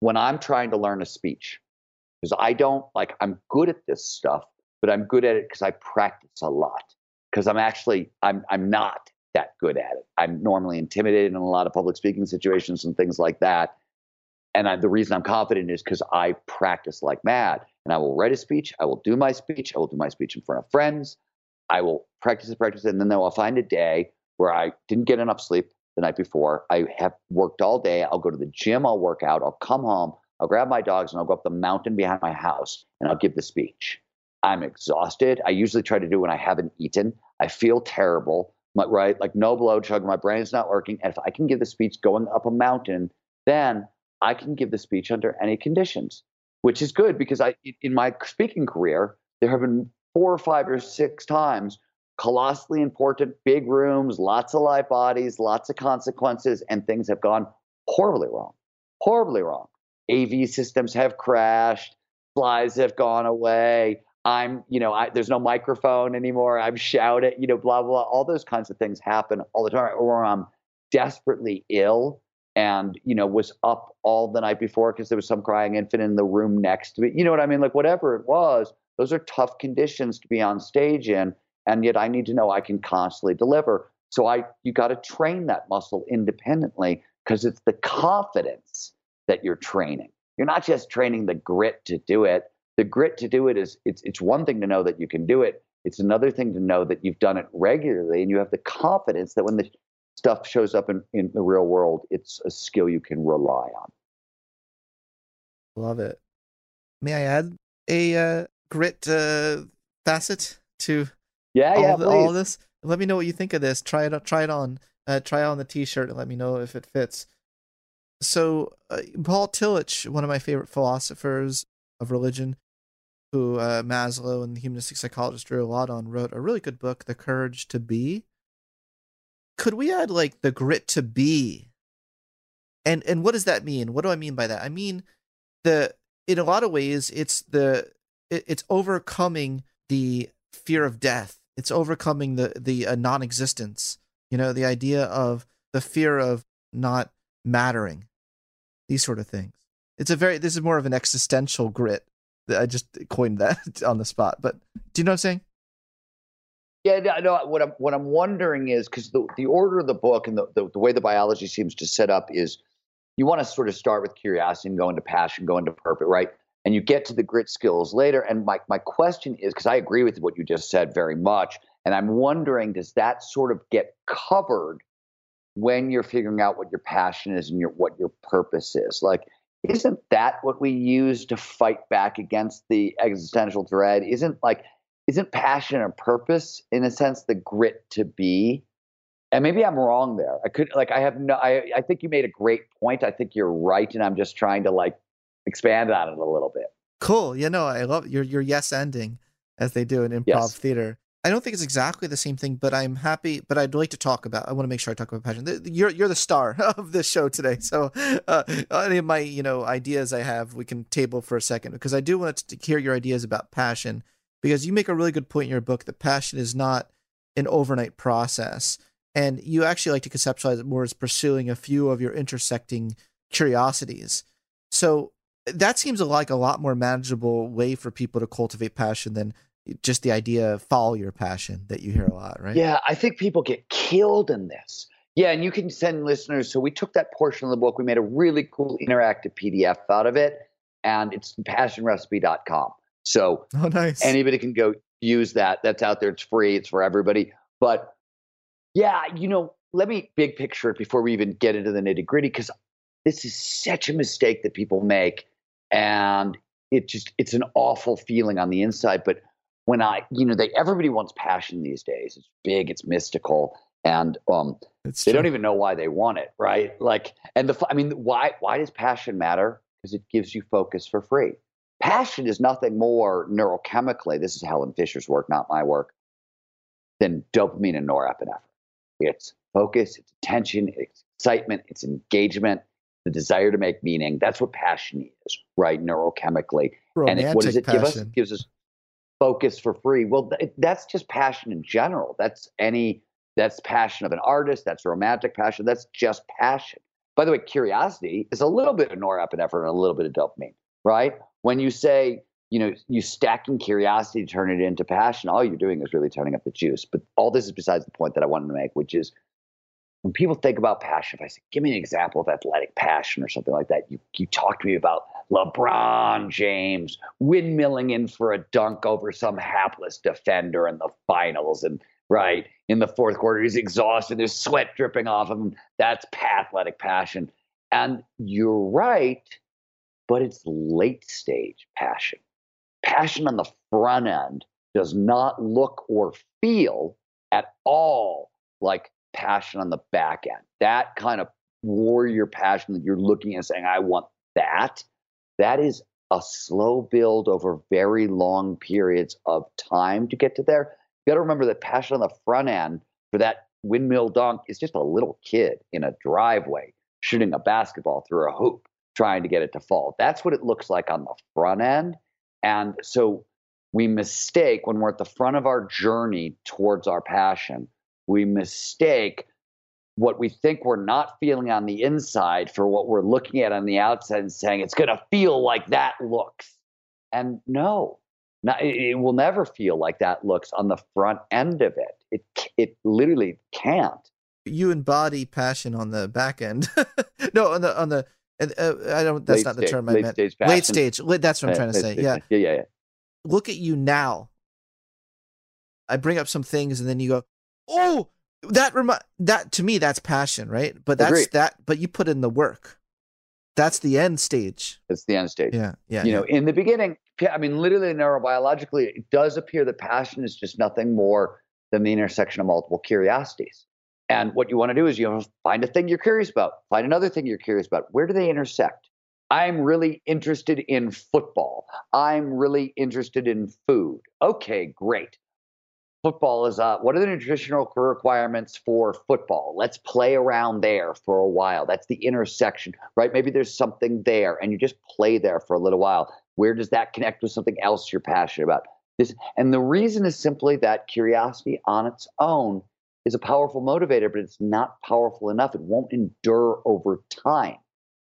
When I'm trying to learn a speech, because I don't like, I'm good at this stuff, but I'm good at it because I practice a lot. Because I'm actually, I'm, I'm not that good at it. I'm normally intimidated in a lot of public speaking situations and things like that. And I, the reason I'm confident is because I practice like mad. And I will write a speech. I will do my speech. I will do my speech in front of friends. I will practice it, practice and then I'll find a day where I didn't get enough sleep the night before. I have worked all day. I'll go to the gym. I'll work out. I'll come home. I'll grab my dogs and I'll go up the mountain behind my house and I'll give the speech. I'm exhausted. I usually try to do when I haven't eaten. I feel terrible, right? Like no blood sugar. My brain's not working. And if I can give the speech going up a mountain, then I can give the speech under any conditions, which is good because I, in my speaking career, there have been four or five or six times colossally important, big rooms, lots of live bodies, lots of consequences, and things have gone horribly wrong. Horribly wrong. AV systems have crashed, slides have gone away. I'm, you know, I, there's no microphone anymore. I'm shouting, you know, blah, blah, blah. All those kinds of things happen all the time. Or I'm desperately ill and, you know, was up all the night before because there was some crying infant in the room next to me. You know what I mean? Like, whatever it was, those are tough conditions to be on stage in and yet I need to know I can constantly deliver. So I you got to train that muscle independently because it's the confidence that you're training. You're not just training the grit to do it. The grit to do it is it's it's one thing to know that you can do it. It's another thing to know that you've done it regularly and you have the confidence that when the stuff shows up in, in the real world, it's a skill you can rely on. Love it. May I add a uh, grit uh, facet to yeah, all yeah, the, all this. Let me know what you think of this. Try it. Try it on. Uh, try on the T-shirt and let me know if it fits. So, uh, Paul Tillich, one of my favorite philosophers of religion, who uh, Maslow and the humanistic psychologist drew a lot on, wrote a really good book, The Courage to Be. Could we add like the grit to be? And and what does that mean? What do I mean by that? I mean the in a lot of ways it's the it, it's overcoming the fear of death it's overcoming the the uh, non-existence you know the idea of the fear of not mattering these sort of things it's a very this is more of an existential grit i just coined that *laughs* on the spot but do you know what i'm saying yeah no what i'm what i'm wondering is because the, the order of the book and the, the, the way the biology seems to set up is you want to sort of start with curiosity and go into passion go into purpose right and you get to the grit skills later. And my, my question is because I agree with what you just said very much. And I'm wondering, does that sort of get covered when you're figuring out what your passion is and your what your purpose is? Like, isn't that what we use to fight back against the existential dread? Isn't like isn't passion and purpose in a sense the grit to be? And maybe I'm wrong there. I could like I have no I I think you made a great point. I think you're right. And I'm just trying to like expand on it a little bit. Cool. You know, I love your your yes ending as they do in improv yes. theater. I don't think it's exactly the same thing, but I'm happy. But I'd like to talk about. I want to make sure I talk about passion. You're you're the star *laughs* of this show today, so uh, any of my you know ideas I have, we can table for a second because I do want to hear your ideas about passion because you make a really good point in your book that passion is not an overnight process, and you actually like to conceptualize it more as pursuing a few of your intersecting curiosities. So that seems like a lot more manageable way for people to cultivate passion than just the idea of follow your passion that you hear a lot, right? Yeah, I think people get killed in this. Yeah, and you can send listeners. So we took that portion of the book, we made a really cool interactive PDF out of it, and it's passionrecipe.com. So oh, nice. anybody can go use that. That's out there. It's free. It's for everybody. But yeah, you know, let me big picture it before we even get into the nitty gritty because this is such a mistake that people make and it just it's an awful feeling on the inside but when i you know they everybody wants passion these days it's big it's mystical and um it's they true. don't even know why they want it right like and the i mean why why does passion matter because it gives you focus for free passion is nothing more neurochemically this is helen fisher's work not my work than dopamine and norepinephrine it's focus it's attention it's excitement it's engagement the desire to make meaning. That's what passion is, right? Neurochemically. Romantic and it, what does it passion. give us? It gives us focus for free. Well, th- that's just passion in general. That's any That's passion of an artist. That's romantic passion. That's just passion. By the way, curiosity is a little bit of norepinephrine and a little bit of dopamine, right? When you say, you know, you stacking curiosity to turn it into passion, all you're doing is really turning up the juice. But all this is besides the point that I wanted to make, which is when people think about passion, if I say, give me an example of athletic passion or something like that, you, you talk to me about LeBron James windmilling in for a dunk over some hapless defender in the finals. And right in the fourth quarter, he's exhausted, there's sweat dripping off of him. That's athletic passion. And you're right, but it's late stage passion. Passion on the front end does not look or feel at all like passion on the back end. That kind of warrior passion that you're looking at saying, I want that, that is a slow build over very long periods of time to get to there. You got to remember that passion on the front end for that windmill dunk is just a little kid in a driveway shooting a basketball through a hoop trying to get it to fall. That's what it looks like on the front end. And so we mistake when we're at the front of our journey towards our passion we mistake what we think we're not feeling on the inside for what we're looking at on the outside and saying it's going to feel like that looks. And no, not, it will never feel like that looks on the front end of it. It it literally can't. You embody passion on the back end. *laughs* no, on the on the. Uh, I don't. That's late not the stage, term I meant. Stage late stage. That's what I'm trying to say. Stage. Yeah. Yeah. Yeah. Yeah. Look at you now. I bring up some things, and then you go, "Oh, that remi- that to me that's passion right but that's Agreed. that but you put in the work that's the end stage It's the end stage. yeah yeah you yeah. know, in the beginning, I mean, literally neurobiologically, it does appear that passion is just nothing more than the intersection of multiple curiosities. And what you want to do is you know, find a thing you're curious about, find another thing you're curious about. Where do they intersect? I'm really interested in football. I'm really interested in food. Okay, great. Football is uh, what are the nutritional requirements for football? Let's play around there for a while. That's the intersection, right? Maybe there's something there, and you just play there for a little while. Where does that connect with something else you're passionate about? This, and the reason is simply that curiosity on its own is a powerful motivator, but it's not powerful enough. It won't endure over time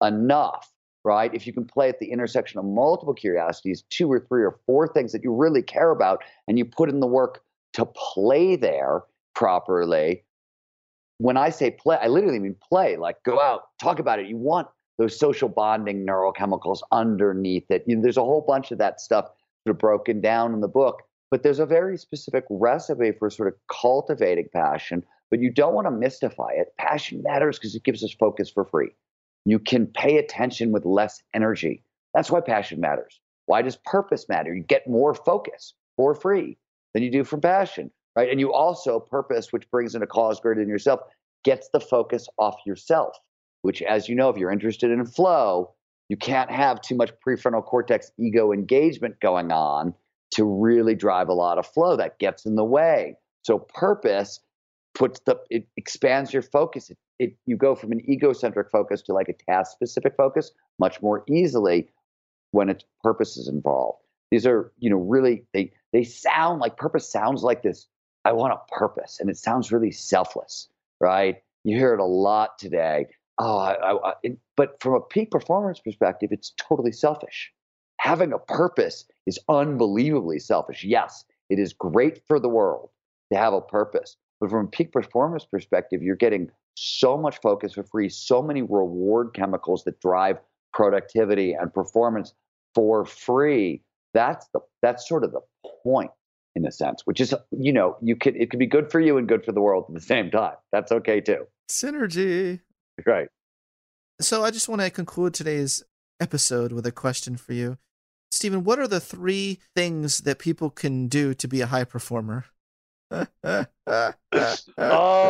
enough, right? If you can play at the intersection of multiple curiosities, two or three or four things that you really care about, and you put in the work to play there properly. When I say play, I literally mean play, like go out, talk about it. You want those social bonding neurochemicals underneath it. You know, there's a whole bunch of that stuff sort of broken down in the book, but there's a very specific recipe for sort of cultivating passion. But you don't want to mystify it. Passion matters because it gives us focus for free. You can pay attention with less energy. That's why passion matters. Why does purpose matter? You get more focus for free than you do from passion, right? And you also purpose, which brings in a cause greater than yourself, gets the focus off yourself. Which, as you know, if you're interested in flow, you can't have too much prefrontal cortex ego engagement going on to really drive a lot of flow. That gets in the way. So purpose puts the it expands your focus. It, it you go from an egocentric focus to like a task specific focus much more easily when its purpose is involved. These are, you know, really they they sound like purpose sounds like this. I want a purpose, and it sounds really selfless, right? You hear it a lot today. Oh, I, I, I, but from a peak performance perspective, it's totally selfish. Having a purpose is unbelievably selfish. Yes, it is great for the world to have a purpose, but from a peak performance perspective, you're getting so much focus for free, so many reward chemicals that drive productivity and performance for free. That's the that's sort of the point in a sense, which is you know you could it could be good for you and good for the world at the same time. That's okay too. synergy Right. so i just want to conclude today's episode with a question for you steven what are the three things that people can do to be a high performer *laughs* oh,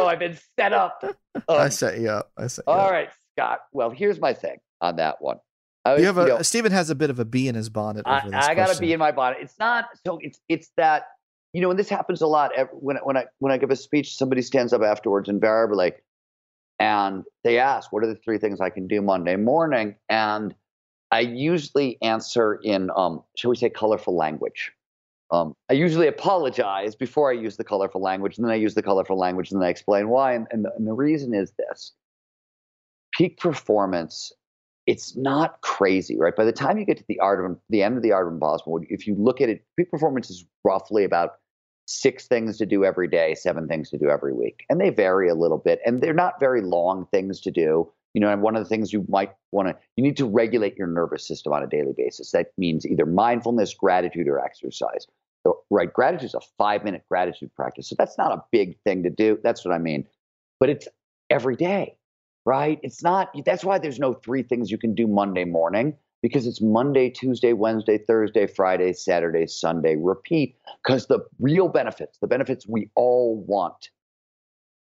I've been set up. i Um, set you up i set you all up. right, Scott. Well, here's my thing on that one. I, you have a know, Steven has a bit of a bee in his bonnet. I, I gotta question. bee in my bonnet. It's not so. It's it's that you know, and this happens a lot. When when I when I give a speech, somebody stands up afterwards invariably, and they ask, "What are the three things I can do Monday morning?" And I usually answer in, um, shall we say, colorful language. Um, I usually apologize before I use the colorful language, and then I use the colorful language, and then I explain why. And, and, the, and the reason is this peak performance it's not crazy, right? By the time you get to the art of the end of the art of impossible, if you look at it, peak performance is roughly about six things to do every day, seven things to do every week, and they vary a little bit, and they're not very long things to do. You know, and one of the things you might want to, you need to regulate your nervous system on a daily basis. That means either mindfulness, gratitude, or exercise. So, right, gratitude is a five-minute gratitude practice, so that's not a big thing to do. That's what I mean, but it's every day right? It's not, that's why there's no three things you can do Monday morning because it's Monday, Tuesday, Wednesday, Thursday, Friday, Saturday, Sunday, repeat. Because the real benefits, the benefits we all want,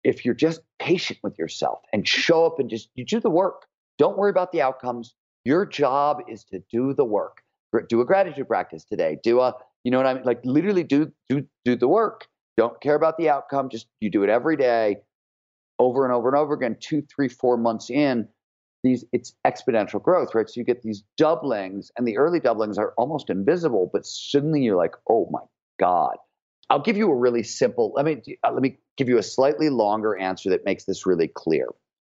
if you're just patient with yourself and show up and just you do the work, don't worry about the outcomes. Your job is to do the work. Do a gratitude practice today. Do a, you know what I mean? Like literally do do do the work. Don't care about the outcome. Just you do it every day over and over and over again, two, three, four months in, these it's exponential growth, right? So you get these doublings, and the early doublings are almost invisible, but suddenly you're like, oh my god. I'll give you a really simple. Let me uh, let me give you a slightly longer answer that makes this really clear.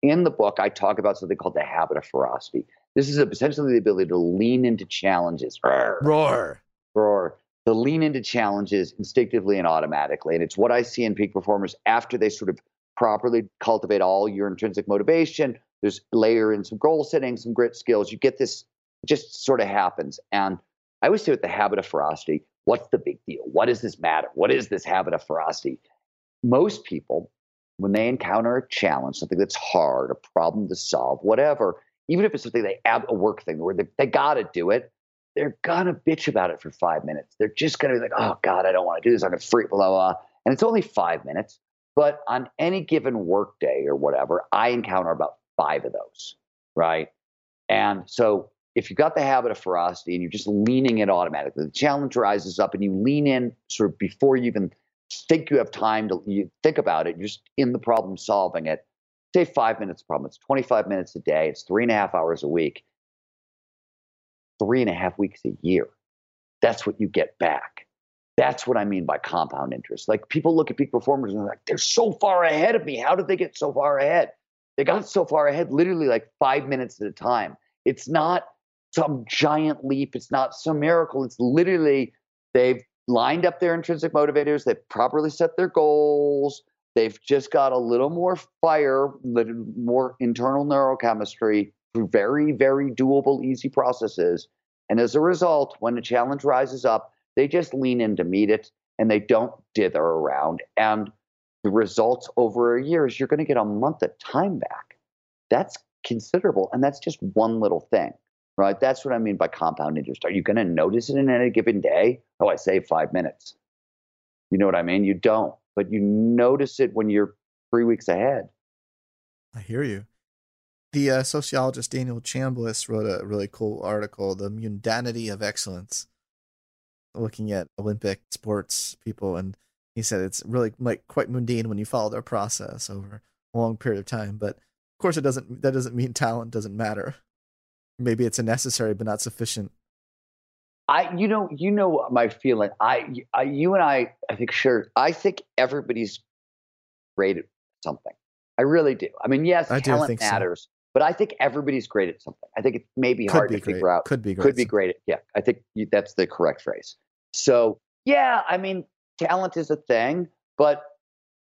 In the book, I talk about something called the habit of ferocity. This is essentially the ability to lean into challenges. Roar. Roar. To lean into challenges instinctively and automatically. And it's what I see in peak performers after they sort of properly cultivate all your intrinsic motivation. There's layer in some goal setting, some grit skills. You get this, just sort of happens. And I always say with the habit of ferocity, what's the big deal? What does this matter? What is this habit of ferocity? Most people, when they encounter a challenge, something that's hard, a problem to solve, whatever, even if it's something they have a work thing where they, they got to do it, they're gonna bitch about it for five minutes. They're just gonna be like, "Oh God, I don't want to do this. I'm gonna freak." Blah blah. And it's only five minutes. But on any given workday or whatever, I encounter about five of those, right? And so if you've got the habit of ferocity and you're just leaning it automatically, the challenge rises up and you lean in sort of before you even think you have time to you think about it, you're just in the problem solving it. Say five minutes problem. It's 25 minutes a day. It's three and a half hours a week. Three and a half weeks a year. That's what you get back. That's what I mean by compound interest. Like people look at peak performers and they're like, they're so far ahead of me. How did they get so far ahead? They got so far ahead literally like five minutes at a time. It's not some giant leap. It's not some miracle. It's literally they've lined up their intrinsic motivators. They've properly set their goals. They've just got a little more fire, little more internal neurochemistry through very, very doable, easy processes. And as a result, when a challenge rises up, they just lean in to meet it and they don't dither around. And the results over a year is you're going to get a month of time back. That's considerable. And that's just one little thing, right? That's what I mean by compound interest. Are you going to notice it in any given day? Oh, I saved five minutes. You know what I mean? You don't, but you notice it when you're three weeks ahead. I hear you. The uh, sociologist Daniel Chambliss wrote a really cool article, The Mundanity of Excellence looking at Olympic sports people, and he said it's really like quite mundane when you follow their process over a long period of time. But of course, it doesn't. That doesn't mean talent doesn't matter. Maybe it's a necessary but not sufficient. I, you know, you know my feeling. I, I, you and I, I think sure. I think everybody's great at something. I really do. I mean, yes, I talent matters, so. but I think everybody's great at something. I think it may be Could hard be to great. figure out. Could be great. Could be great. At, yeah, I think that's the correct phrase. So, yeah, I mean, talent is a thing, but,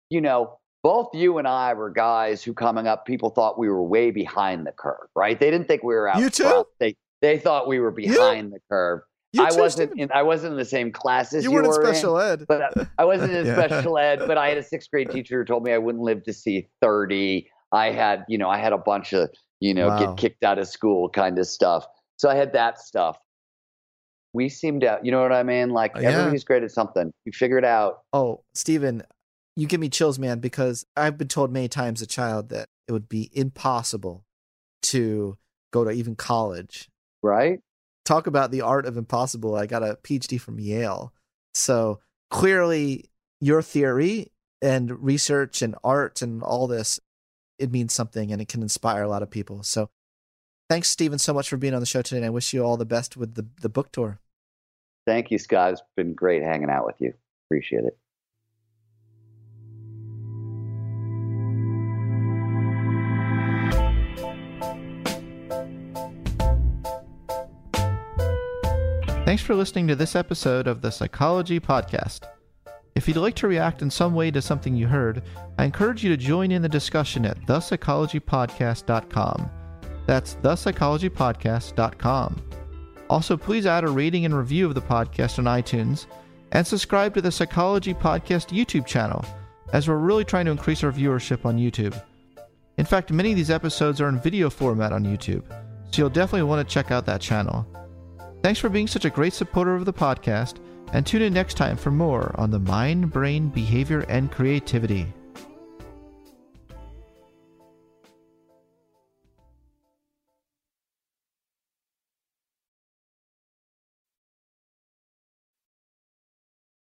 you know, both you and I were guys who coming up, people thought we were way behind the curve, right? They didn't think we were out. You too? Front. They, they thought we were behind the curve. You I wasn't in I wasn't in the same class as you, you weren't were in special in, ed. But I wasn't in *laughs* yeah. special ed, but I had a sixth grade *laughs* teacher who told me I wouldn't live to see 30. I had, you know, I had a bunch of, you know, wow. get kicked out of school kind of stuff. So I had that stuff we seem to, you know what I mean? Like uh, yeah. everybody's great at something. You figure it out. Oh, Steven, you give me chills, man, because I've been told many times as a child that it would be impossible to go to even college. Right. Talk about the art of impossible. I got a PhD from Yale. So clearly, your theory and research and art and all this, it means something and it can inspire a lot of people. So thanks, Steven, so much for being on the show today. And I wish you all the best with the, the book tour. Thank you, Scott. It's been great hanging out with you. Appreciate it. Thanks for listening to this episode of the Psychology Podcast. If you'd like to react in some way to something you heard, I encourage you to join in the discussion at thepsychologypodcast.com. That's thepsychologypodcast.com. Also, please add a rating and review of the podcast on iTunes and subscribe to the Psychology Podcast YouTube channel, as we're really trying to increase our viewership on YouTube. In fact, many of these episodes are in video format on YouTube, so you'll definitely want to check out that channel. Thanks for being such a great supporter of the podcast, and tune in next time for more on the mind, brain, behavior, and creativity.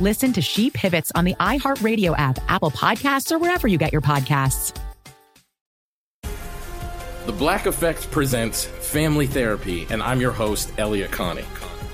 Listen to She Pivots on the iHeartRadio app, Apple Podcasts, or wherever you get your podcasts. The Black Effect presents Family Therapy, and I'm your host, Elliott Connie.